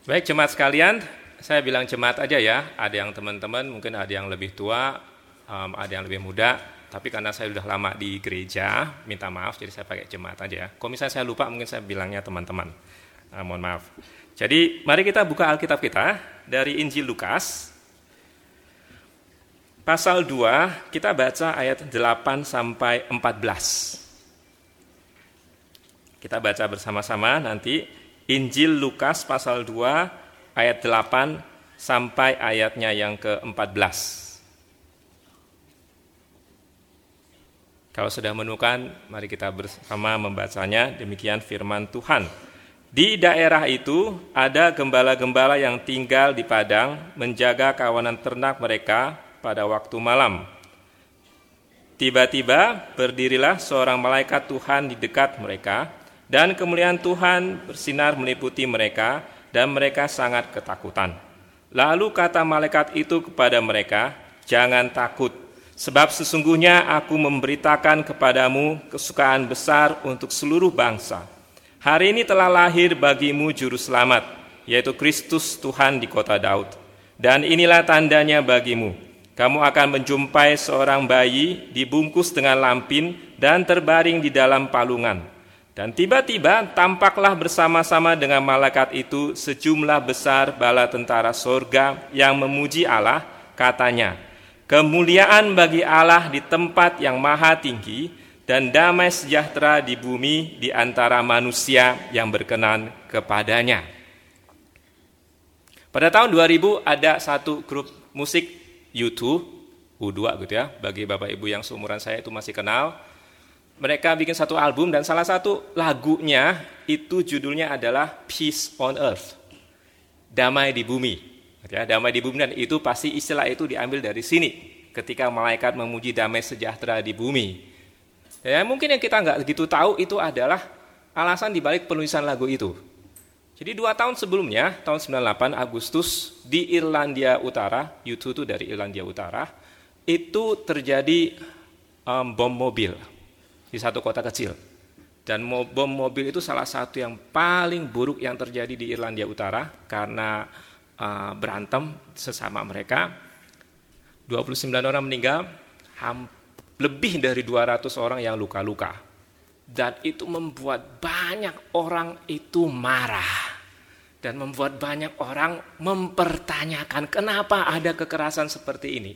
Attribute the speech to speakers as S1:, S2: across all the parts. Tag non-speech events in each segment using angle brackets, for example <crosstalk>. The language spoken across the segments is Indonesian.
S1: Baik jemaat sekalian, saya bilang jemaat aja ya. Ada yang teman-teman, mungkin ada yang lebih tua, um, ada yang lebih muda. Tapi karena saya sudah lama di gereja, minta maaf, jadi saya pakai jemaat aja ya. Kalau misalnya saya lupa, mungkin saya bilangnya teman-teman. Uh, mohon maaf. Jadi mari kita buka Alkitab kita dari Injil Lukas. Pasal 2, kita baca ayat 8 sampai 14. Kita baca bersama-sama nanti Injil Lukas pasal 2 ayat 8 sampai ayatnya yang ke-14. Kalau sudah menemukan, mari kita bersama membacanya. Demikian firman Tuhan. Di daerah itu ada gembala-gembala yang tinggal di padang menjaga kawanan ternak mereka pada waktu malam. Tiba-tiba berdirilah seorang malaikat Tuhan di dekat mereka dan kemuliaan Tuhan bersinar meliputi mereka dan mereka sangat ketakutan. Lalu kata malaikat itu kepada mereka, "Jangan takut, sebab sesungguhnya aku memberitakan kepadamu kesukaan besar untuk seluruh bangsa. Hari ini telah lahir bagimu juru selamat, yaitu Kristus Tuhan di kota Daud. Dan inilah tandanya bagimu: kamu akan menjumpai seorang bayi dibungkus dengan lampin dan terbaring di dalam palungan." Dan tiba-tiba tampaklah bersama-sama dengan malaikat itu sejumlah besar bala tentara sorga yang memuji Allah, katanya, Kemuliaan bagi Allah di tempat yang maha tinggi dan damai sejahtera di bumi di antara manusia yang berkenan kepadanya. Pada tahun 2000 ada satu grup musik U2, U2 gitu ya, bagi bapak ibu yang seumuran saya itu masih kenal, mereka bikin satu album dan salah satu lagunya itu judulnya adalah Peace on Earth. Damai di bumi. Ya, damai di bumi dan itu pasti istilah itu diambil dari sini ketika malaikat memuji damai sejahtera di bumi. Ya, mungkin yang kita nggak begitu tahu itu adalah alasan dibalik penulisan lagu itu. Jadi dua tahun sebelumnya, tahun 98 Agustus di Irlandia Utara, YouTube itu dari Irlandia Utara, itu terjadi um, bom mobil di satu kota kecil. Dan bom mobil itu salah satu yang paling buruk yang terjadi di Irlandia Utara karena uh, berantem sesama mereka. 29 orang meninggal, lebih dari 200 orang yang luka-luka. Dan itu membuat banyak orang itu marah. Dan membuat banyak orang mempertanyakan kenapa ada kekerasan seperti ini.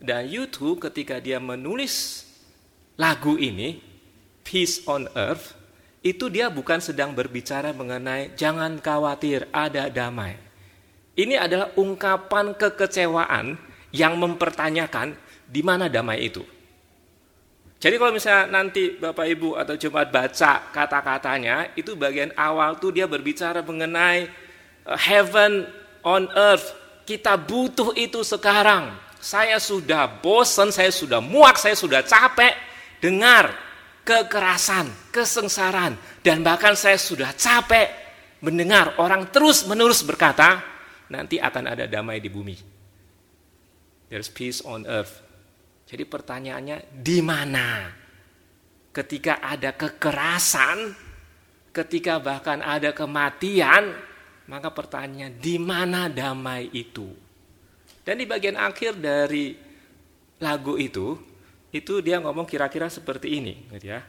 S1: Dan YouTube ketika dia menulis lagu ini, Peace on Earth, itu dia bukan sedang berbicara mengenai jangan khawatir, ada damai. Ini adalah ungkapan kekecewaan yang mempertanyakan di mana damai itu. Jadi kalau misalnya nanti Bapak Ibu atau jemaat baca kata-katanya, itu bagian awal tuh dia berbicara mengenai uh, heaven on earth. Kita butuh itu sekarang. Saya sudah bosan, saya sudah muak, saya sudah capek dengar kekerasan, kesengsaraan, dan bahkan saya sudah capek mendengar orang terus-menerus berkata, nanti akan ada damai di bumi. There's peace on earth. Jadi pertanyaannya, di mana? Ketika ada kekerasan, ketika bahkan ada kematian, maka pertanyaannya, di mana damai itu? Dan di bagian akhir dari lagu itu, itu dia ngomong kira-kira seperti ini gitu ya.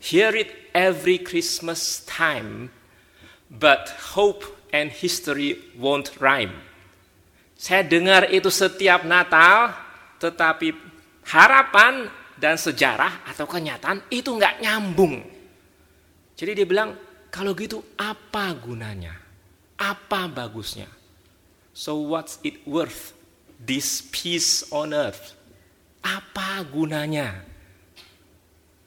S1: Hear it every Christmas time, but hope and history won't rhyme. Saya dengar itu setiap Natal, tetapi harapan dan sejarah atau kenyataan itu nggak nyambung. Jadi dia bilang, kalau gitu apa gunanya? Apa bagusnya? So what's it worth? This peace on earth apa gunanya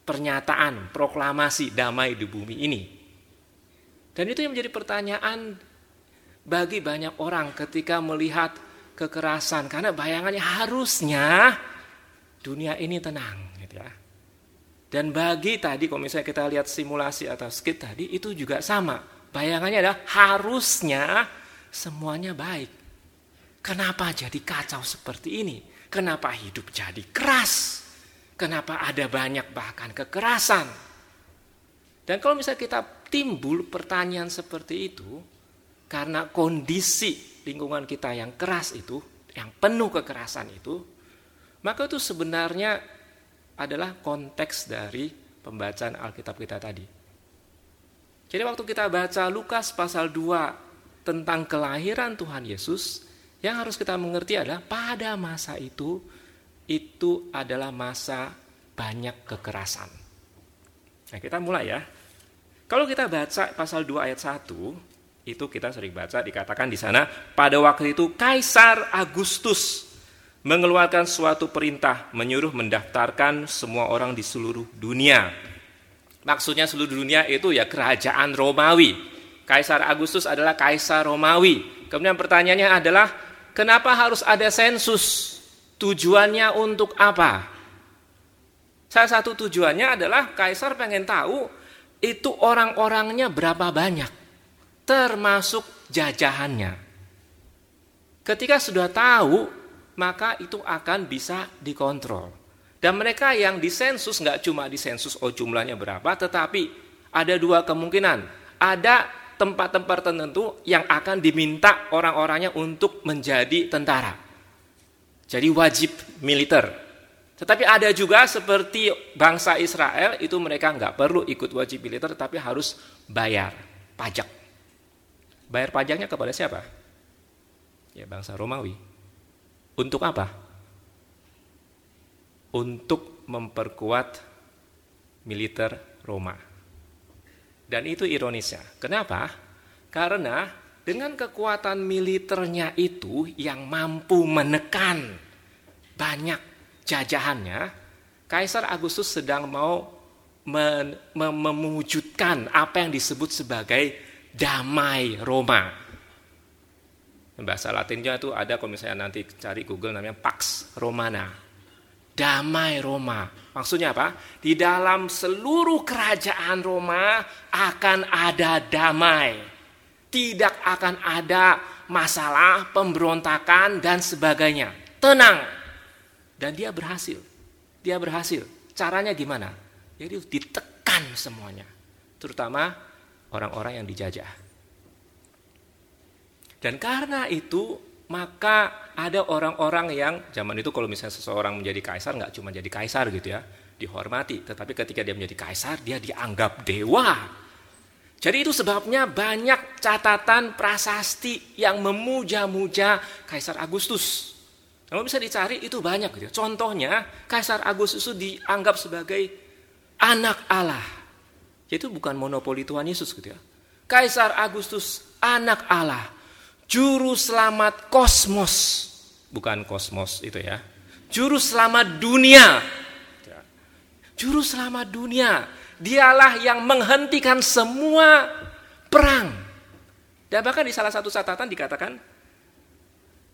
S1: pernyataan, proklamasi damai di bumi ini? Dan itu yang menjadi pertanyaan bagi banyak orang ketika melihat kekerasan. Karena bayangannya harusnya dunia ini tenang. Gitu ya. Dan bagi tadi kalau misalnya kita lihat simulasi atau skit tadi itu juga sama. Bayangannya adalah harusnya semuanya baik. Kenapa jadi kacau seperti ini? Kenapa hidup jadi keras? Kenapa ada banyak bahkan kekerasan? Dan kalau misalnya kita timbul pertanyaan seperti itu, karena kondisi lingkungan kita yang keras itu, yang penuh kekerasan itu, maka itu sebenarnya adalah konteks dari pembacaan Alkitab kita tadi. Jadi waktu kita baca Lukas pasal 2 tentang kelahiran Tuhan Yesus, yang harus kita mengerti adalah pada masa itu, itu adalah masa banyak kekerasan. Nah kita mulai ya. Kalau kita baca pasal 2 ayat 1, itu kita sering baca dikatakan di sana, pada waktu itu Kaisar Agustus mengeluarkan suatu perintah menyuruh mendaftarkan semua orang di seluruh dunia. Maksudnya seluruh dunia itu ya kerajaan Romawi. Kaisar Agustus adalah kaisar Romawi. Kemudian pertanyaannya adalah kenapa harus ada sensus? Tujuannya untuk apa? Salah satu tujuannya adalah kaisar pengen tahu itu orang-orangnya berapa banyak. Termasuk jajahannya. Ketika sudah tahu maka itu akan bisa dikontrol. Dan mereka yang disensus nggak cuma disensus oh jumlahnya berapa, tetapi ada dua kemungkinan. Ada tempat-tempat tertentu yang akan diminta orang-orangnya untuk menjadi tentara. Jadi wajib militer. Tetapi ada juga seperti bangsa Israel itu mereka nggak perlu ikut wajib militer, tapi harus bayar pajak. Bayar pajaknya kepada siapa? Ya bangsa Romawi. Untuk apa? Untuk memperkuat militer Roma. Dan itu ironisnya. Kenapa? Karena dengan kekuatan militernya itu yang mampu menekan banyak jajahannya, Kaisar Agustus sedang mau mewujudkan apa yang disebut sebagai damai Roma. Bahasa Latinnya itu ada kalau misalnya nanti cari Google namanya Pax Romana. Damai Roma. Maksudnya apa? Di dalam seluruh kerajaan Roma akan ada damai. Tidak akan ada masalah, pemberontakan dan sebagainya. Tenang. Dan dia berhasil. Dia berhasil. Caranya gimana? Jadi ditekan semuanya. Terutama orang-orang yang dijajah. Dan karena itu maka ada orang-orang yang zaman itu kalau misalnya seseorang menjadi kaisar nggak cuma jadi kaisar gitu ya, dihormati, tetapi ketika dia menjadi kaisar dia dianggap dewa. Jadi itu sebabnya banyak catatan prasasti yang memuja-muja Kaisar Agustus. Kalau bisa dicari itu banyak gitu. Ya. Contohnya Kaisar Agustus itu dianggap sebagai anak Allah. Itu bukan monopoli Tuhan Yesus gitu ya. Kaisar Agustus anak Allah juru selamat kosmos, bukan kosmos itu ya. Juru selamat dunia. Juru selamat dunia. Dialah yang menghentikan semua perang. Dan bahkan di salah satu catatan dikatakan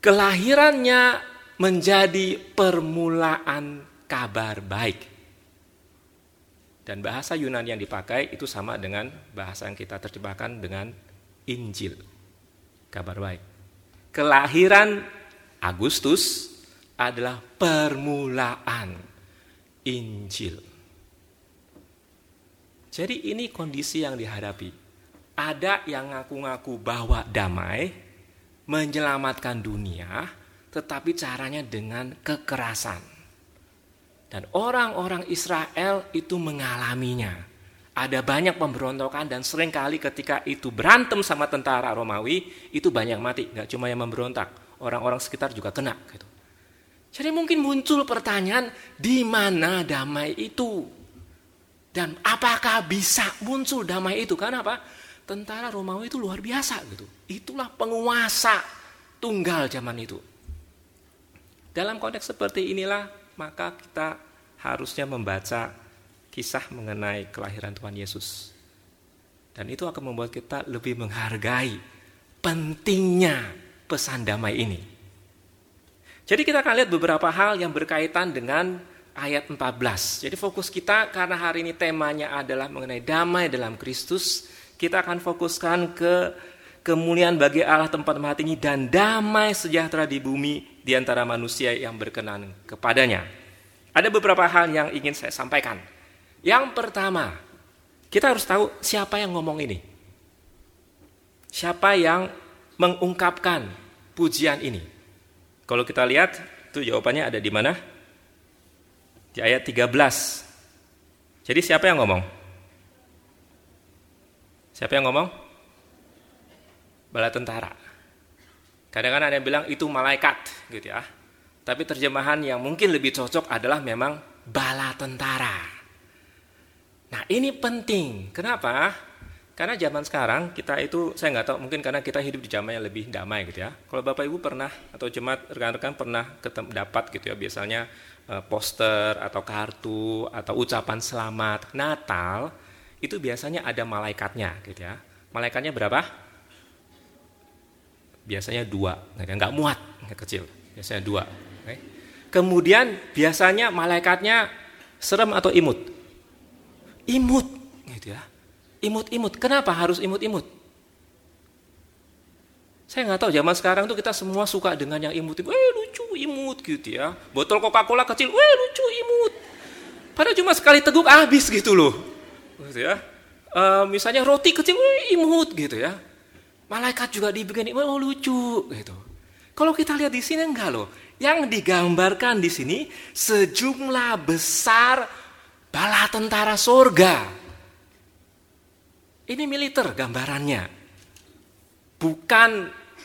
S1: kelahirannya menjadi permulaan kabar baik. Dan bahasa Yunani yang dipakai itu sama dengan bahasa yang kita terjemahkan dengan Injil kabar baik. Kelahiran Agustus adalah permulaan Injil. Jadi ini kondisi yang dihadapi. Ada yang ngaku-ngaku bahwa damai, menyelamatkan dunia, tetapi caranya dengan kekerasan. Dan orang-orang Israel itu mengalaminya ada banyak pemberontakan dan sering kali ketika itu berantem sama tentara Romawi itu banyak mati. Nggak cuma yang memberontak orang-orang sekitar juga kena gitu. Jadi mungkin muncul pertanyaan di mana damai itu? Dan apakah bisa muncul damai itu? Karena apa? Tentara Romawi itu luar biasa gitu. Itulah penguasa tunggal zaman itu. Dalam konteks seperti inilah maka kita harusnya membaca kisah mengenai kelahiran Tuhan Yesus. Dan itu akan membuat kita lebih menghargai pentingnya pesan damai ini. Jadi kita akan lihat beberapa hal yang berkaitan dengan ayat 14. Jadi fokus kita karena hari ini temanya adalah mengenai damai dalam Kristus, kita akan fokuskan ke kemuliaan bagi Allah tempat mati ini dan damai sejahtera di bumi di antara manusia yang berkenan kepadanya. Ada beberapa hal yang ingin saya sampaikan. Yang pertama, kita harus tahu siapa yang ngomong ini. Siapa yang mengungkapkan pujian ini? Kalau kita lihat, itu jawabannya ada di mana? Di ayat 13. Jadi siapa yang ngomong? Siapa yang ngomong? Bala tentara. Kadang-kadang ada yang bilang itu malaikat, gitu ya. Tapi terjemahan yang mungkin lebih cocok adalah memang bala tentara. Nah ini penting. Kenapa? Karena zaman sekarang kita itu saya nggak tahu mungkin karena kita hidup di zaman yang lebih damai gitu ya. Kalau bapak ibu pernah atau jemaat rekan-rekan pernah ketemu, dapat gitu ya biasanya eh, poster atau kartu atau ucapan selamat Natal itu biasanya ada malaikatnya gitu ya. Malaikatnya berapa? Biasanya dua, nggak muat, nggak kecil. Biasanya dua. Kemudian biasanya malaikatnya serem atau imut? Imut, gitu ya imut-imut. Kenapa harus imut-imut? Saya nggak tahu zaman sekarang tuh kita semua suka dengan yang imut-imut. Eh lucu imut gitu ya. Botol Coca-Cola kecil, eh lucu imut. Padahal cuma sekali teguk habis gitu loh. Gitu ya. E, misalnya roti kecil, eh, imut gitu ya. Malaikat juga dibikin, oh lucu gitu. Kalau kita lihat di sini enggak loh. Yang digambarkan di sini sejumlah besar bala tentara surga ini militer gambarannya. Bukan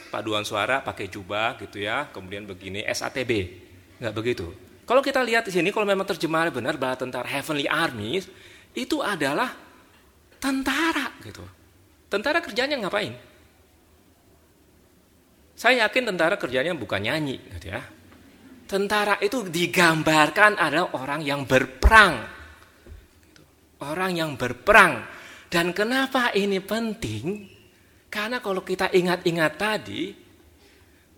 S1: paduan suara pakai jubah gitu ya, kemudian begini SATB. Enggak begitu. Kalau kita lihat di sini kalau memang terjemahan benar bahwa tentara Heavenly Armies itu adalah tentara gitu. Tentara kerjanya ngapain? Saya yakin tentara kerjanya bukan nyanyi gitu ya. Tentara itu digambarkan adalah orang yang berperang. Orang yang berperang dan kenapa ini penting? Karena kalau kita ingat-ingat tadi,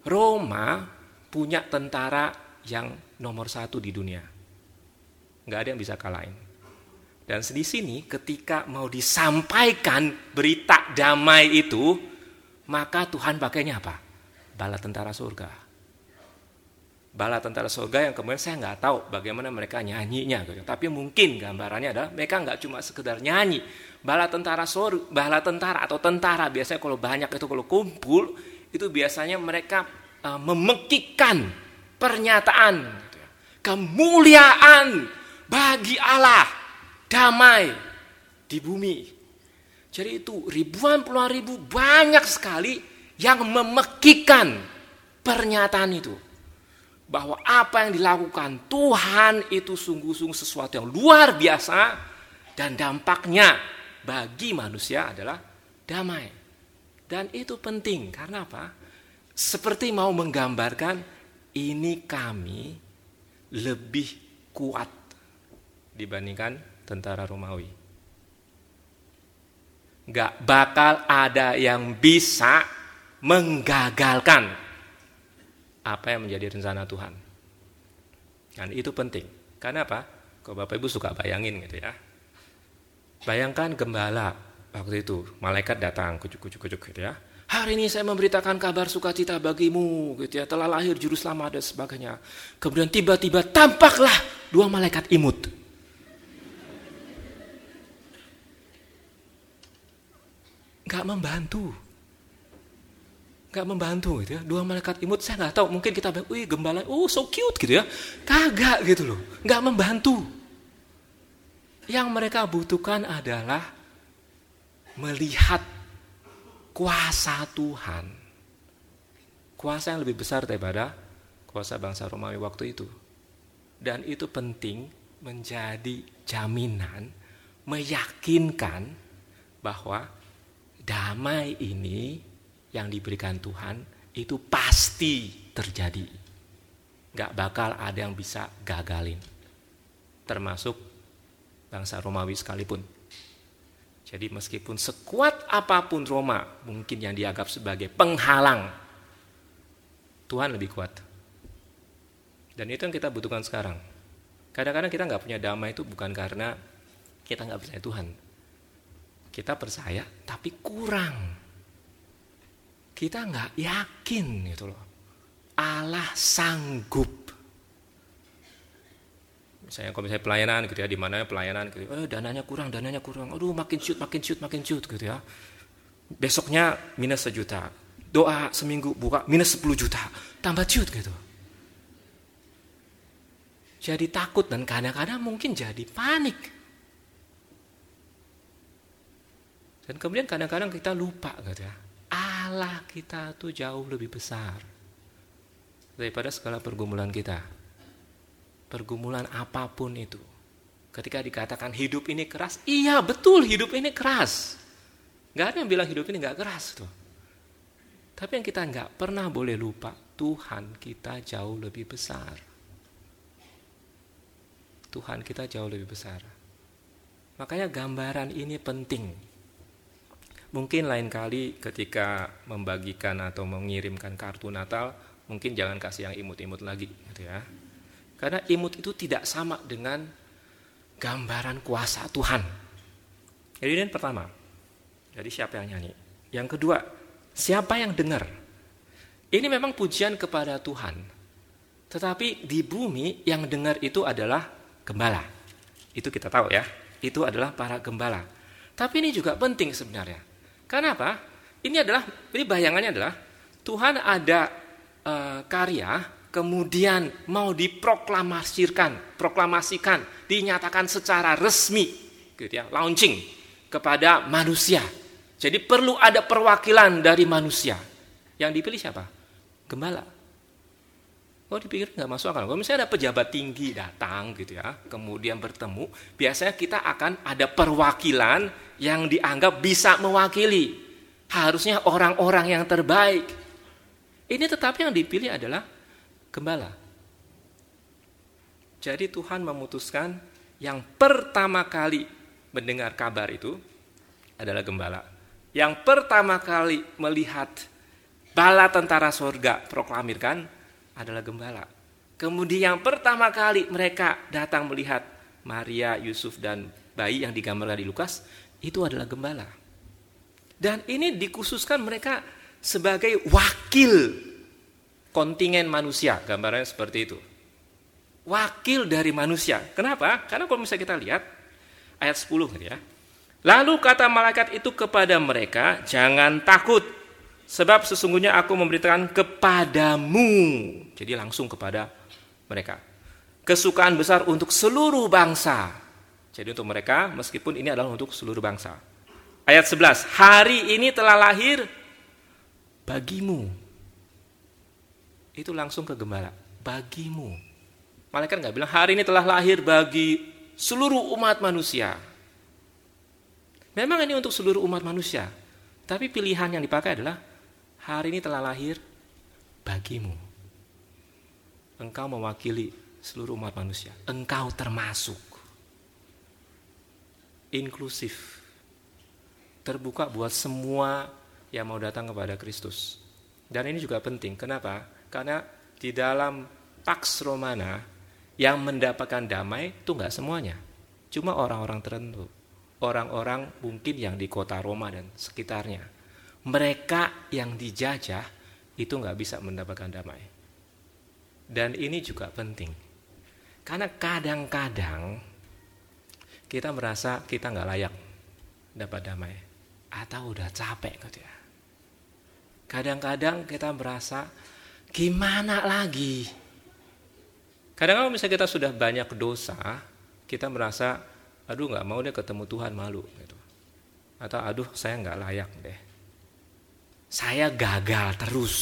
S1: Roma punya tentara yang nomor satu di dunia. Nggak ada yang bisa kalahin. Dan di sini ketika mau disampaikan berita damai itu, maka Tuhan pakainya apa? Bala tentara surga bala tentara surga yang kemudian saya nggak tahu bagaimana mereka nyanyinya gitu. Tapi mungkin gambarannya adalah mereka nggak cuma sekedar nyanyi. Bala tentara surga, bala tentara atau tentara biasanya kalau banyak itu kalau kumpul itu biasanya mereka uh, memekikkan pernyataan gitu ya. kemuliaan bagi Allah damai di bumi. Jadi itu ribuan puluhan ribu banyak sekali yang memekikkan pernyataan itu bahwa apa yang dilakukan Tuhan itu sungguh-sungguh sesuatu yang luar biasa dan dampaknya bagi manusia adalah damai. Dan itu penting karena apa? Seperti mau menggambarkan ini kami lebih kuat dibandingkan tentara Romawi. Gak bakal ada yang bisa menggagalkan apa yang menjadi rencana Tuhan. Dan itu penting. Karena apa? Kalau Bapak Ibu suka bayangin gitu ya. Bayangkan gembala waktu itu, malaikat datang kucuk-kucuk-kucuk gitu ya. Hari ini saya memberitakan kabar sukacita bagimu gitu ya, telah lahir juru selamat dan sebagainya. Kemudian tiba-tiba tampaklah dua malaikat imut. Gak membantu gak membantu gitu ya. Dua malaikat imut saya nggak tahu, mungkin kita bilang, wih gembala, oh so cute gitu ya. Kagak gitu loh, nggak membantu. Yang mereka butuhkan adalah melihat kuasa Tuhan. Kuasa yang lebih besar daripada kuasa bangsa Romawi waktu itu. Dan itu penting menjadi jaminan, meyakinkan bahwa damai ini yang diberikan Tuhan itu pasti terjadi. Gak bakal ada yang bisa gagalin. Termasuk bangsa Romawi sekalipun. Jadi meskipun sekuat apa pun Roma mungkin yang dianggap sebagai penghalang, Tuhan lebih kuat. Dan itu yang kita butuhkan sekarang. Kadang-kadang kita nggak punya damai itu bukan karena kita nggak percaya Tuhan. Kita percaya tapi kurang kita nggak yakin gitu loh. Allah sanggup. Misalnya kalau misalnya pelayanan gitu ya, di mana pelayanan gitu, eh dananya kurang, dananya kurang, aduh makin shoot, makin shoot, makin shoot gitu ya. Besoknya minus sejuta. Doa seminggu buka minus 10 juta. Tambah ciut gitu. Jadi takut dan kadang-kadang mungkin jadi panik. Dan kemudian kadang-kadang kita lupa gitu ya. Allah kita tuh jauh lebih besar daripada segala pergumulan kita. Pergumulan apa pun itu. Ketika dikatakan hidup ini keras, iya betul hidup ini keras. Gak ada yang bilang hidup ini gak keras tuh. Tapi yang kita nggak pernah boleh lupa, Tuhan kita jauh lebih besar. Tuhan kita jauh lebih besar. Makanya gambaran ini penting. Mungkin lain kali ketika membagikan atau mengirimkan kartu Natal, mungkin jangan kasih yang imut-imut lagi, gitu ya. Karena imut itu tidak sama dengan gambaran kuasa Tuhan. Jadi ini pertama. Jadi siapa yang nyanyi? Yang kedua, siapa yang dengar? Ini memang pujian kepada Tuhan. Tetapi di bumi yang dengar itu adalah gembala. Itu kita tahu ya. Itu adalah para gembala. Tapi ini juga penting sebenarnya. Kenapa? Ini adalah ini bayangannya adalah Tuhan ada e, karya kemudian mau diproklamasikan, proklamasikan, dinyatakan secara resmi gitu ya, launching kepada manusia. Jadi perlu ada perwakilan dari manusia. Yang dipilih siapa? Gembala. Oh dipikir nggak masuk akal. Kalau misalnya ada pejabat tinggi datang gitu ya, kemudian bertemu, biasanya kita akan ada perwakilan yang dianggap bisa mewakili. Harusnya orang-orang yang terbaik. Ini tetapi yang dipilih adalah gembala. Jadi Tuhan memutuskan yang pertama kali mendengar kabar itu adalah gembala. Yang pertama kali melihat bala tentara sorga proklamirkan adalah gembala. Kemudian yang pertama kali mereka datang melihat Maria, Yusuf, dan bayi yang digambarkan di Lukas, itu adalah gembala. Dan ini dikhususkan mereka sebagai wakil kontingen manusia, gambarannya seperti itu. Wakil dari manusia. Kenapa? Karena kalau misalnya kita lihat ayat 10 gitu ya. Lalu kata malaikat itu kepada mereka, jangan takut, sebab sesungguhnya aku memberitakan kepadamu. Jadi langsung kepada mereka. Kesukaan besar untuk seluruh bangsa. Jadi untuk mereka, meskipun ini adalah untuk seluruh bangsa. Ayat 11, hari ini telah lahir bagimu itu langsung ke gembala. Bagimu. Malaikat nggak bilang hari ini telah lahir bagi seluruh umat manusia. Memang ini untuk seluruh umat manusia. Tapi pilihan yang dipakai adalah hari ini telah lahir bagimu. Engkau mewakili seluruh umat manusia. Engkau termasuk. Inklusif. Terbuka buat semua yang mau datang kepada Kristus. Dan ini juga penting. Kenapa? Karena di dalam Pax Romana yang mendapatkan damai itu nggak semuanya. Cuma orang-orang tertentu. Orang-orang mungkin yang di kota Roma dan sekitarnya. Mereka yang dijajah itu nggak bisa mendapatkan damai. Dan ini juga penting. Karena kadang-kadang kita merasa kita nggak layak dapat damai. Atau udah capek gitu ya. Kadang-kadang kita merasa Gimana lagi? Kadang-kadang misalnya kita sudah banyak dosa, kita merasa, aduh nggak mau deh ketemu Tuhan malu, gitu. Atau aduh saya nggak layak deh. Saya gagal terus.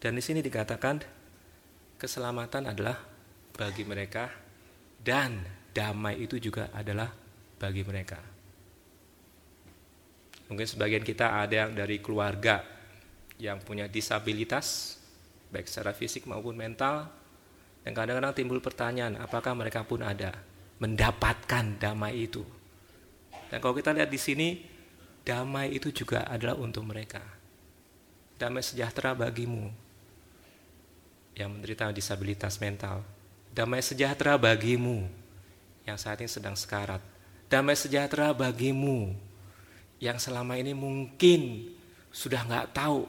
S1: Dan di sini dikatakan keselamatan adalah bagi mereka dan damai itu juga adalah bagi mereka. Mungkin sebagian kita ada yang dari keluarga yang punya disabilitas, baik secara fisik maupun mental, dan kadang-kadang timbul pertanyaan, apakah mereka pun ada mendapatkan damai itu? Dan kalau kita lihat di sini, damai itu juga adalah untuk mereka. Damai sejahtera bagimu yang menderita disabilitas mental. Damai sejahtera bagimu yang saat ini sedang sekarat. Damai sejahtera bagimu yang selama ini mungkin sudah nggak tahu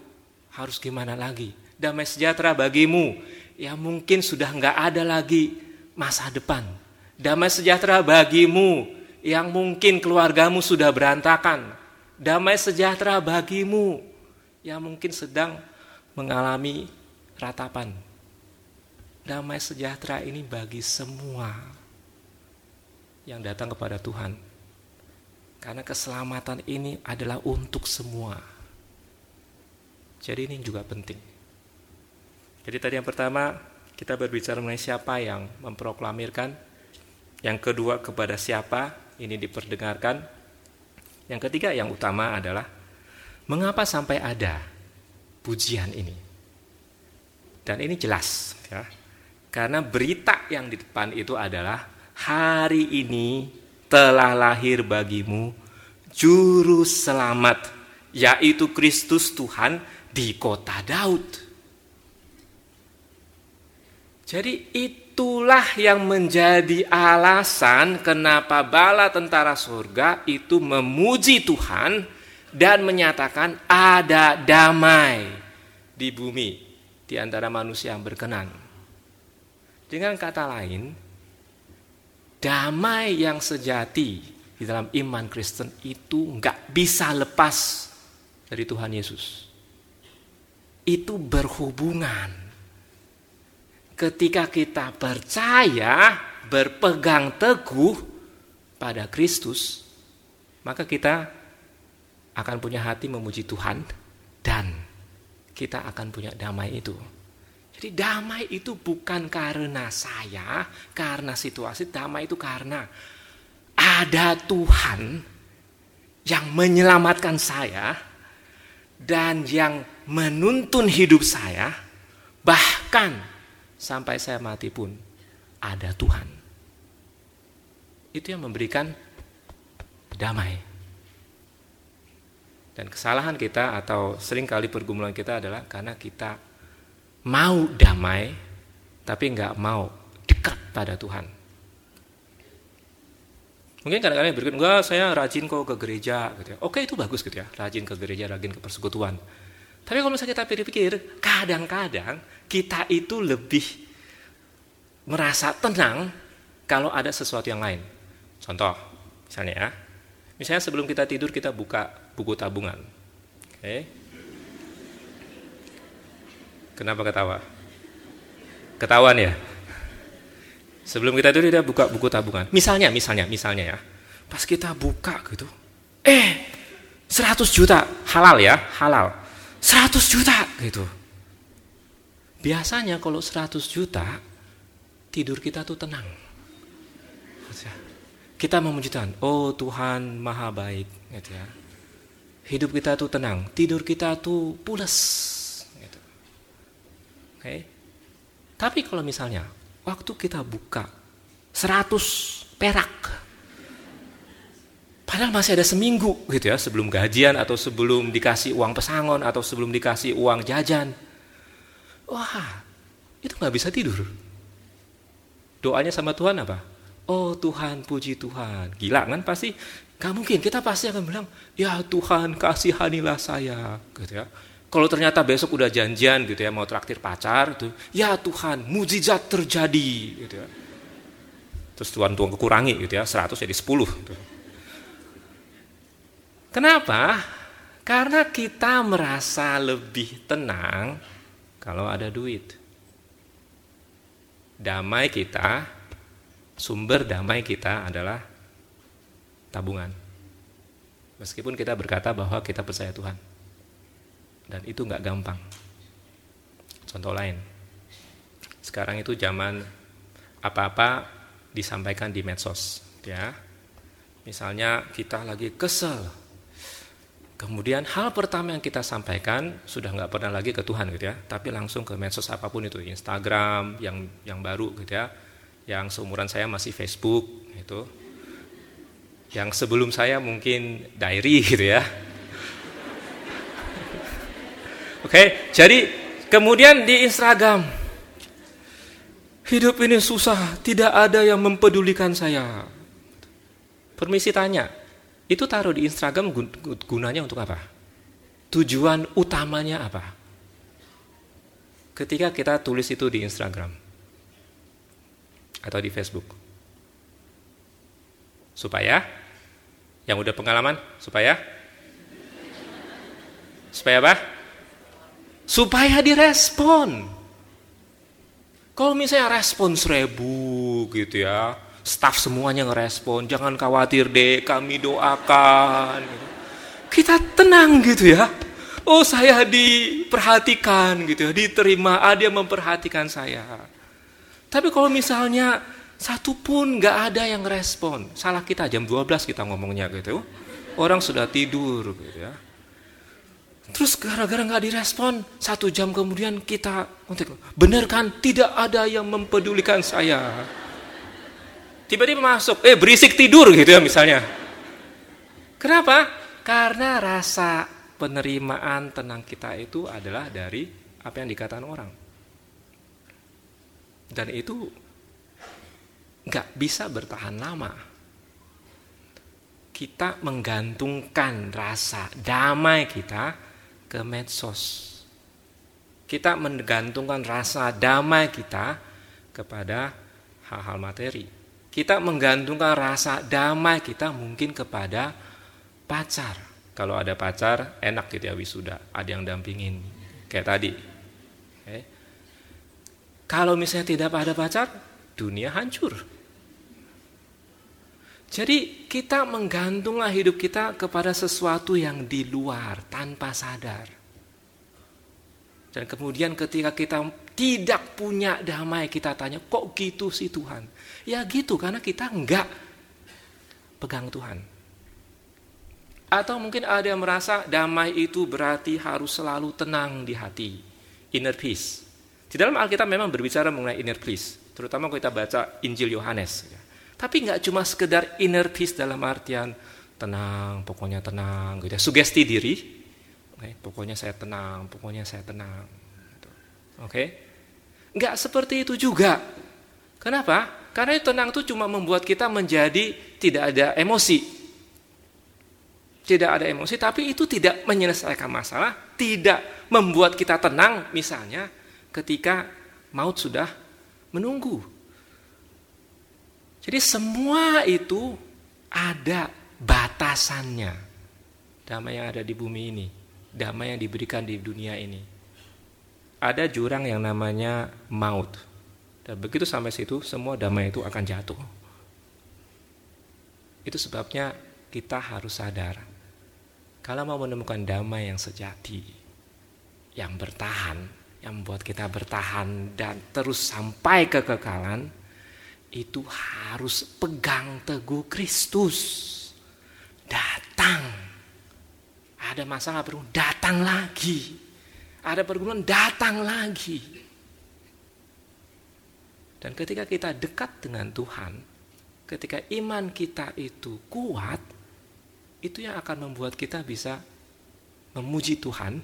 S1: harus gimana lagi? Damai sejahtera bagimu yang mungkin sudah nggak ada lagi masa depan. Damai sejahtera bagimu yang mungkin keluargamu sudah berantakan. Damai sejahtera bagimu yang mungkin sedang mengalami ratapan. Damai sejahtera ini bagi semua yang datang kepada Tuhan. Karena keselamatan ini adalah untuk semua. Jadi ini juga penting. Jadi tadi yang pertama kita berbicara mengenai siapa yang memproklamirkan. Yang kedua kepada siapa ini diperdengarkan. Yang ketiga yang utama adalah mengapa sampai ada pujian ini. Dan ini jelas ya. Karena berita yang di depan itu adalah hari ini telah lahir bagimu juru selamat yaitu Kristus Tuhan di kota Daud. Jadi itulah yang menjadi alasan kenapa bala tentara surga itu memuji Tuhan dan menyatakan ada damai di bumi di antara manusia yang berkenan. Dengan kata lain, damai yang sejati di dalam iman Kristen itu nggak bisa lepas dari Tuhan Yesus. Itu berhubungan ketika kita percaya, berpegang teguh pada Kristus, maka kita akan punya hati memuji Tuhan dan kita akan punya damai itu. Jadi damai itu bukan karena saya, karena situasi, damai itu karena ada Tuhan yang menyelamatkan saya dan yang menuntun hidup saya, bahkan sampai saya mati pun ada Tuhan. Itu yang memberikan damai. Dan kesalahan kita atau sering kali pergumulan kita adalah karena kita mau damai tapi nggak mau dekat pada Tuhan. Mungkin kadang-kadang berikut, enggak saya rajin kok ke gereja gitu ya. Oke itu bagus gitu ya, rajin ke gereja, rajin ke persekutuan. Tapi kalau misalnya kita pikir-pikir, kadang-kadang kita itu lebih merasa tenang kalau ada sesuatu yang lain. Contoh, misalnya ya, misalnya sebelum kita tidur kita buka buku tabungan. Oke. Kenapa ketawa? Ketahuan ya? Sebelum kita tidur kita buka buku tabungan. Misalnya, misalnya, misalnya ya. Pas kita buka gitu, eh 100 juta halal ya, halal 100 juta gitu. Biasanya kalau 100 juta tidur kita tuh tenang. Kita memuji Tuhan, oh Tuhan maha baik gitu ya. Hidup kita tuh tenang, tidur kita tuh pulas gitu. Oke. Okay. Tapi kalau misalnya waktu kita buka 100 perak Padahal masih ada seminggu gitu ya sebelum gajian atau sebelum dikasih uang pesangon atau sebelum dikasih uang jajan. Wah, itu nggak bisa tidur. Doanya sama Tuhan apa? Oh Tuhan, puji Tuhan. Gila kan pasti? Gak mungkin. Kita pasti akan bilang, ya Tuhan kasihanilah saya. Gitu ya. Kalau ternyata besok udah janjian gitu ya mau traktir pacar itu, ya Tuhan mujizat terjadi gitu ya. Terus Tuhan Tuhan kekurangi gitu ya, 100 jadi 10 gitu. Kenapa? Karena kita merasa lebih tenang kalau ada duit. Damai kita, sumber damai kita adalah tabungan. Meskipun kita berkata bahwa kita percaya Tuhan. Dan itu nggak gampang. Contoh lain. Sekarang itu zaman apa-apa disampaikan di medsos. ya. Misalnya kita lagi kesel, Kemudian hal pertama yang kita sampaikan sudah nggak pernah lagi ke Tuhan gitu ya, tapi langsung ke medsos apa pun itu, Instagram yang yang baru gitu ya, yang seumuran saya masih Facebook itu, yang sebelum saya mungkin diary gitu ya. <laughs> Oke, jadi kemudian di Instagram hidup ini susah, tidak ada yang mempedulikan saya. Permisi tanya, itu taruh di Instagram gunanya untuk apa? Tujuan utamanya apa? Ketika kita tulis itu di Instagram atau di Facebook. Supaya yang udah pengalaman supaya Supaya apa? Supaya direspon. Kalau misalnya respon seribu gitu ya, staff semuanya ngerespon, jangan khawatir deh, kami doakan. Kita tenang gitu ya. Oh saya diperhatikan gitu ya, diterima, ada yang memperhatikan saya. Tapi kalau misalnya satu pun nggak ada yang respon, salah kita jam 12 kita ngomongnya gitu. Orang sudah tidur gitu ya. Terus gara-gara nggak direspon, satu jam kemudian kita benar kan tidak ada yang mempedulikan saya. Tiba-tiba masuk, eh berisik tidur gitu ya misalnya. Kenapa? Karena rasa penerimaan tenang kita itu adalah dari apa yang dikatakan orang. Dan itu nggak bisa bertahan lama. Kita menggantungkan rasa damai kita ke medsos. Kita menggantungkan rasa damai kita kepada hal-hal materi. Kita menggantungkan rasa damai kita mungkin kepada pacar kalau ada pacar enak gitu ya wisuda, ada yang dampingin kayak tadi. Okay. Kalau misalnya tidak ada pacar, dunia hancur. Jadi kita menggantunglah hidup kita kepada sesuatu yang di luar tanpa sadar. Dan kemudian ketika kita tidak punya damai, kita tanya, kok gitu sih Tuhan? Ya gitu, karena kita enggak pegang Tuhan. Atau mungkin ada yang merasa damai itu berarti harus selalu tenang di hati. Inner peace. Di dalam Alkitab memang berbicara mengenai inner peace. Terutama kalau kita baca Injil Yohanes. Tapi nggak cuma sekedar inner peace dalam artian tenang, pokoknya tenang. Gitu ya. Sugesti diri. Pokoknya saya tenang, pokoknya saya tenang. Gitu. Oke. Nggak seperti itu juga. Kenapa? Karena tenang itu cuma membuat kita menjadi tidak ada emosi, tidak ada emosi, tapi itu tidak menyelesaikan masalah, tidak membuat kita tenang, misalnya ketika maut sudah menunggu. Jadi semua itu ada batasannya. Damai yang ada di bumi ini, damai yang diberikan di dunia ini. Ada jurang yang namanya maut. Dan begitu sampai situ, semua damai itu akan jatuh. Itu sebabnya kita harus sadar kalau mau menemukan damai yang sejati, yang bertahan, yang membuat kita bertahan dan terus sampai kekekalan, itu harus pegang teguh Kristus. Datang. Ada masalah baru datang lagi. Ada pergumulan datang lagi. Dan ketika kita dekat dengan Tuhan, ketika iman kita itu kuat, itu yang akan membuat kita bisa memuji Tuhan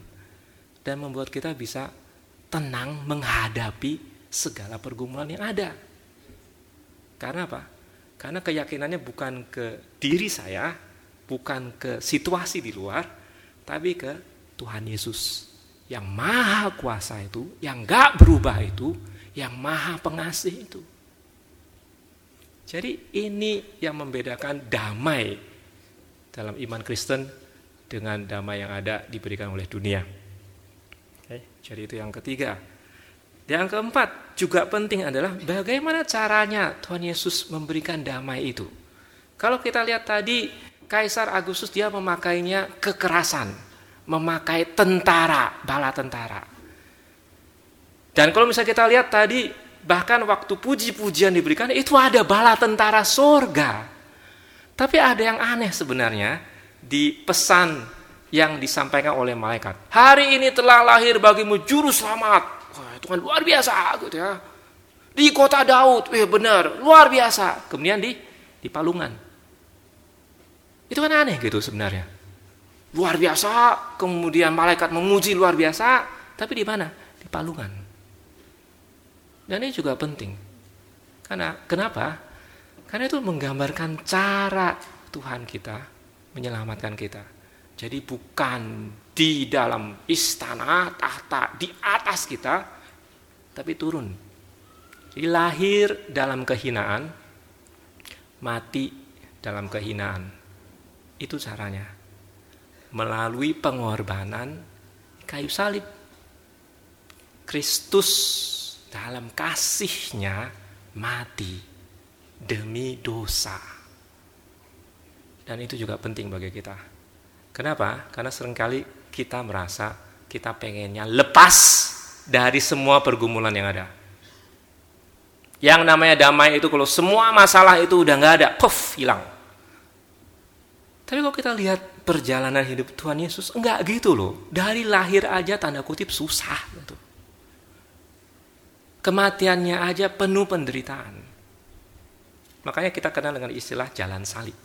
S1: dan membuat kita bisa tenang menghadapi segala pergumulan yang ada. Karena apa? Karena keyakinannya bukan ke diri saya, bukan ke situasi di luar, tapi ke Tuhan Yesus yang maha kuasa itu, yang gak berubah itu, yang maha pengasih itu. Jadi ini yang membedakan damai dalam iman Kristen dengan damai yang ada diberikan oleh dunia. Jadi itu yang ketiga. Yang keempat juga penting adalah bagaimana caranya Tuhan Yesus memberikan damai itu. Kalau kita lihat tadi Kaisar Agustus dia memakainya kekerasan, memakai tentara, bala tentara. Dan kalau misalnya kita lihat tadi bahkan waktu puji-pujian diberikan itu ada bala tentara surga tapi ada yang aneh sebenarnya di pesan yang disampaikan oleh malaikat. Hari ini telah lahir bagimu juru selamat. Wah, itu kan luar biasa gitu ya. Di kota Daud, eh benar, luar biasa. Kemudian di di Palungan. Itu kan aneh gitu sebenarnya. Luar biasa, kemudian malaikat memuji luar biasa, tapi di mana? Di Palungan. Dan ini juga penting. Karena kenapa? Karena itu menggambarkan cara Tuhan kita menyelamatkan kita. Jadi bukan di dalam istana, tahta, di atas kita, tapi turun. Jadi lahir dalam kehinaan, mati dalam kehinaan. Itu caranya. Melalui pengorbanan kayu salib. Kristus dalam kasihnya mati demi dosa. Dan itu juga penting bagi kita. Kenapa? Karena sering kali kita merasa kita pengennya lepas dari semua pergumulan yang ada. Yang namanya damai itu kalau semua masalah itu udah nggak ada, puff, hilang. Tapi kalau kita lihat perjalanan hidup Tuhan Yesus, enggak gitu loh. Dari lahir aja tanda kutip susah. Gitu. Kematiannya aja penuh penderitaan. Makanya kita kenal dengan istilah jalan salib.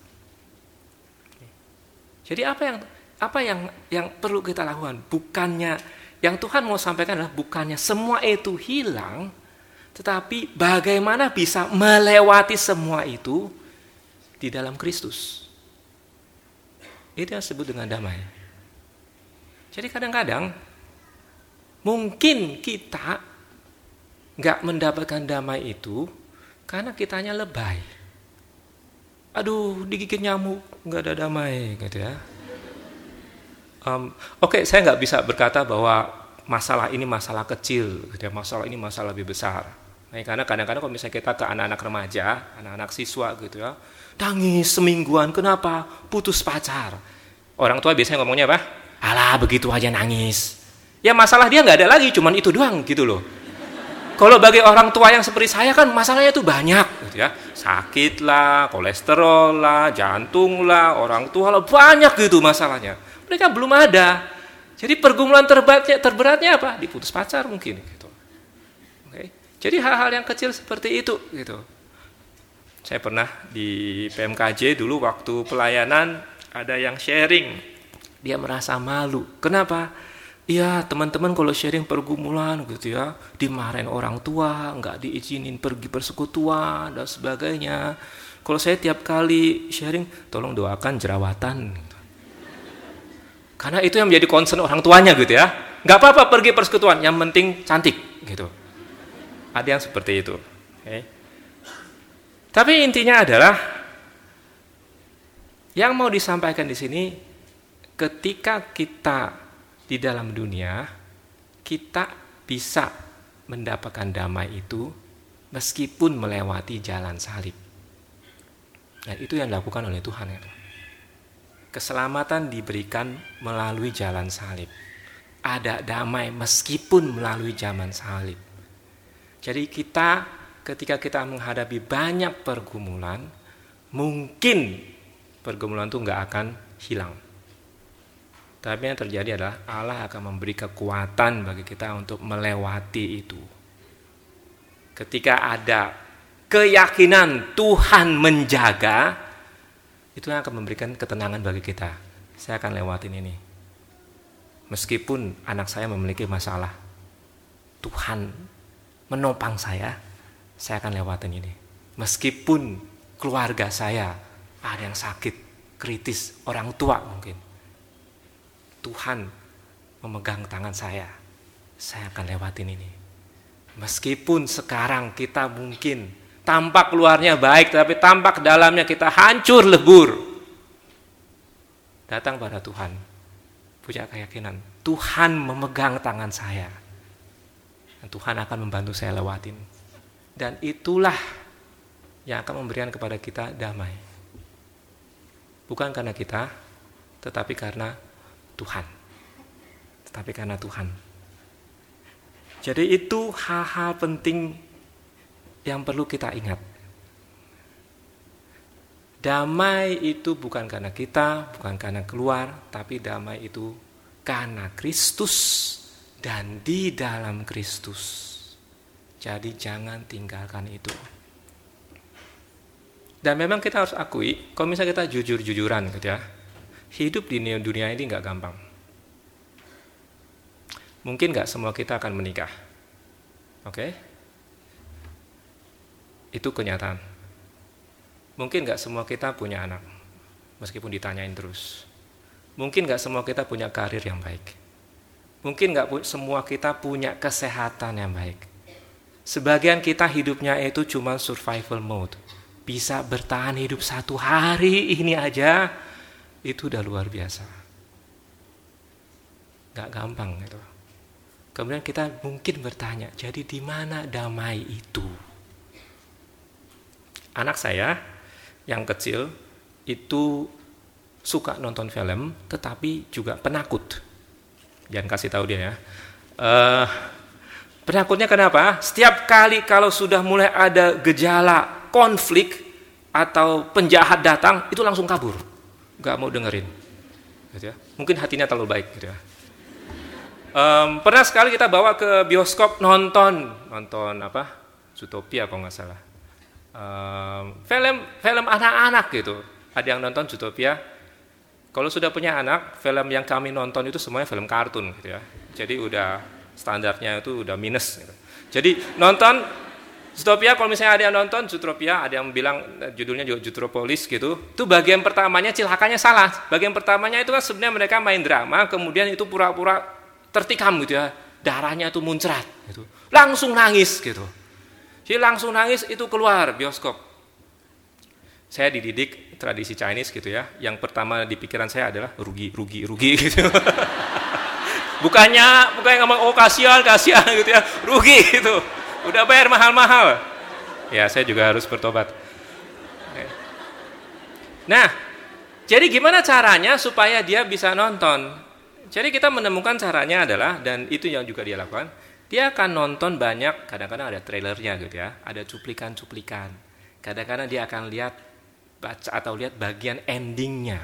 S1: Jadi apa yang apa yang yang perlu kita lakukan? Bukannya yang Tuhan mau sampaikan adalah bukannya semua itu hilang, tetapi bagaimana bisa melewati semua itu di dalam Kristus. Itu yang disebut dengan damai. Jadi kadang-kadang mungkin kita nggak mendapatkan damai itu karena kitanya lebay. Aduh, digigit nyamuk, nggak ada damai, gitu ya. Um, Oke, okay, saya nggak bisa berkata bahwa masalah ini masalah kecil, gitu ya. masalah ini masalah lebih besar. Nah, karena kadang-kadang kalau misalnya kita ke anak-anak remaja, anak-anak siswa gitu ya, tangis semingguan, kenapa? Putus pacar. Orang tua biasanya ngomongnya apa? Alah begitu aja nangis. Ya masalah dia nggak ada lagi, cuman itu doang gitu loh. Kalau bagi orang tua yang seperti saya kan masalahnya itu banyak gitu ya. Sakit lah, kolesterol lah, jantung lah, orang tua lah, banyak gitu masalahnya. Mereka belum ada. Jadi pergumulan terberatnya, terberatnya apa? Diputus pacar mungkin gitu. Jadi hal-hal yang kecil seperti itu gitu. Saya pernah di PMKJ dulu waktu pelayanan ada yang sharing. Dia merasa malu. Kenapa? Iya teman-teman kalau sharing pergumulan gitu ya Dimarahin orang tua, nggak diizinin pergi persekutuan dan sebagainya Kalau saya tiap kali sharing, tolong doakan jerawatan gitu. Karena itu yang menjadi concern orang tuanya gitu ya Nggak apa-apa pergi persekutuan, yang penting cantik gitu ada yang seperti itu. Okay. Tapi intinya adalah yang mau disampaikan di sini ketika kita di dalam dunia kita bisa mendapatkan damai itu meskipun melewati jalan salib. Dan itu yang dilakukan oleh Tuhan ya. Keselamatan diberikan melalui jalan salib. Ada damai meskipun melalui zaman salib. Jadi kita ketika kita menghadapi banyak pergumulan, mungkin pergumulan itu nggak akan hilang. Tapi yang terjadi adalah Allah akan memberi kekuatan bagi kita untuk melewati itu. Ketika ada keyakinan Tuhan menjaga, itu yang akan memberikan ketenangan bagi kita. Saya akan lewatin ini. Meskipun anak saya memiliki masalah, Tuhan menopang saya, saya akan lewatin ini. Meskipun keluarga saya ada yang sakit, kritis, orang tua mungkin. Tuhan memegang tangan saya, saya akan lewatin ini. Meskipun sekarang kita mungkin tampak luarnya baik, tapi tampak dalamnya kita hancur lebur. Datang pada Tuhan, punya keyakinan, Tuhan memegang tangan saya dan Tuhan akan membantu saya lewatin. Dan itulah yang akan memberikan kepada kita damai. Bukan karena kita, tetapi karena Tuhan. Tetapi karena Tuhan. Jadi itu hal-hal penting yang perlu kita ingat. Damai itu bukan karena kita, bukan karena keluar, tapi damai itu karena Kristus dan di dalam Kristus. Jadi jangan tinggalkan itu. Dan memang kita harus akui, kalau misalnya kita jujur-jujuran gitu ya, hidup di dunia ini nggak gampang. Mungkin nggak semua kita akan menikah. Oke? Okay? Itu kenyataan. Mungkin nggak semua kita punya anak, meskipun ditanyain terus. Mungkin nggak semua kita punya karir yang baik. Mungkin nggak semua kita punya kesehatan yang baik. Sebagian kita hidupnya itu cuma survival mode. Bisa bertahan hidup satu hari ini aja, itu udah luar biasa. nggak gampang gitu. Kemudian kita mungkin bertanya, jadi di mana damai itu? Anak saya yang kecil itu suka nonton film, tetapi juga penakut. Jangan kasih tahu dia ya. Uh, penakutnya kenapa? Setiap kali kalau sudah mulai ada gejala konflik atau penjahat datang, itu langsung kabur, nggak mau dengerin. Gitu ya. Mungkin hatinya terlalu baik. Gitu ya. Um, pernah sekali kita bawa ke bioskop nonton, nonton apa? Zootopia kalau nggak salah. Um, film film anak-anak gitu. Ada yang nonton Zootopia. Kalau sudah punya anak, film yang kami nonton itu semuanya film kartun gitu ya. Jadi udah standarnya itu udah minus. Gitu. Jadi nonton Zootopia kalau misalnya ada yang nonton Zootopia, ada yang bilang eh, judulnya juga Zootropolis gitu. Itu bagian pertamanya cilakanya salah. Bagian pertamanya itu kan sebenarnya mereka main drama, kemudian itu pura-pura tertikam gitu ya, darahnya itu muncrat gitu. Langsung nangis gitu. Jadi langsung nangis itu keluar bioskop. Saya dididik tradisi Chinese gitu ya. Yang pertama di pikiran saya adalah rugi, rugi, rugi <laughs> gitu. bukannya bukannya ngomong oh kasihan, kasihan gitu ya. Rugi gitu. Udah bayar mahal-mahal. Ya, saya juga harus bertobat. Nah, jadi gimana caranya supaya dia bisa nonton? Jadi kita menemukan caranya adalah dan itu yang juga dia lakukan. Dia akan nonton banyak, kadang-kadang ada trailernya gitu ya, ada cuplikan-cuplikan. Kadang-kadang dia akan lihat baca atau lihat bagian endingnya.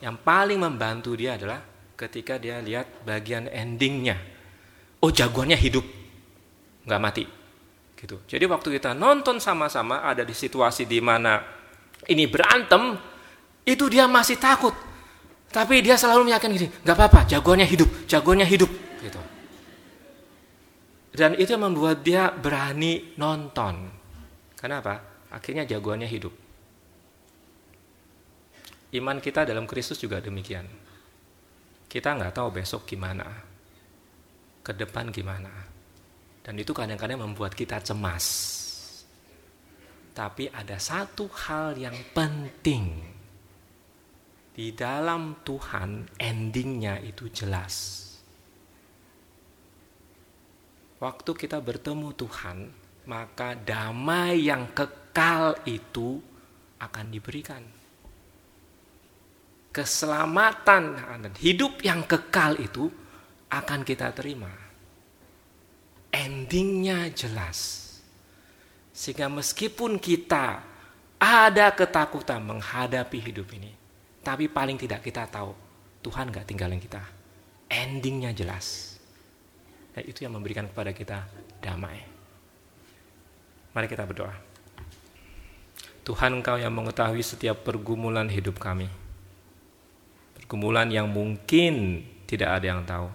S1: Yang paling membantu dia adalah ketika dia lihat bagian endingnya. Oh jagoannya hidup, nggak mati. Gitu. Jadi waktu kita nonton sama-sama ada di situasi di mana ini berantem, itu dia masih takut tapi dia selalu meyakinkan gini, nggak apa-apa, jagoannya hidup, jagoannya hidup, gitu. Dan itu membuat dia berani nonton. Kenapa? Akhirnya jagoannya hidup. Iman kita dalam Kristus juga demikian. Kita nggak tahu besok gimana, ke depan gimana. Dan itu kadang-kadang membuat kita cemas. Tapi ada satu hal yang penting di dalam Tuhan endingnya itu jelas. Waktu kita bertemu Tuhan, maka damai yang kekal itu akan diberikan. Keselamatan dan hidup yang kekal itu akan kita terima. Endingnya jelas. Sehingga meskipun kita ada ketakutan menghadapi hidup ini, tapi paling tidak kita tahu Tuhan gak tinggalin kita. Endingnya jelas. Dan itu yang memberikan kepada kita damai. Mari kita berdoa. Tuhan engkau yang mengetahui setiap pergumulan hidup kami. Pergumulan yang mungkin tidak ada yang tahu.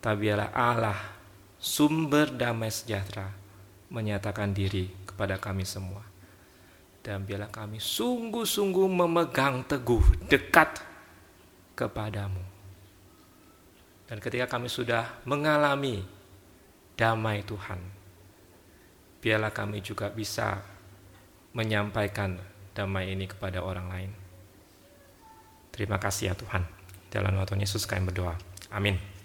S1: Tapi biarlah Allah, sumber damai sejahtera, menyatakan diri kepada kami semua dan biarlah kami sungguh-sungguh memegang teguh dekat kepadamu. Dan ketika kami sudah mengalami damai Tuhan, biarlah kami juga bisa menyampaikan damai ini kepada orang lain. Terima kasih ya Tuhan. Dalam waktu Yesus kami berdoa. Amin.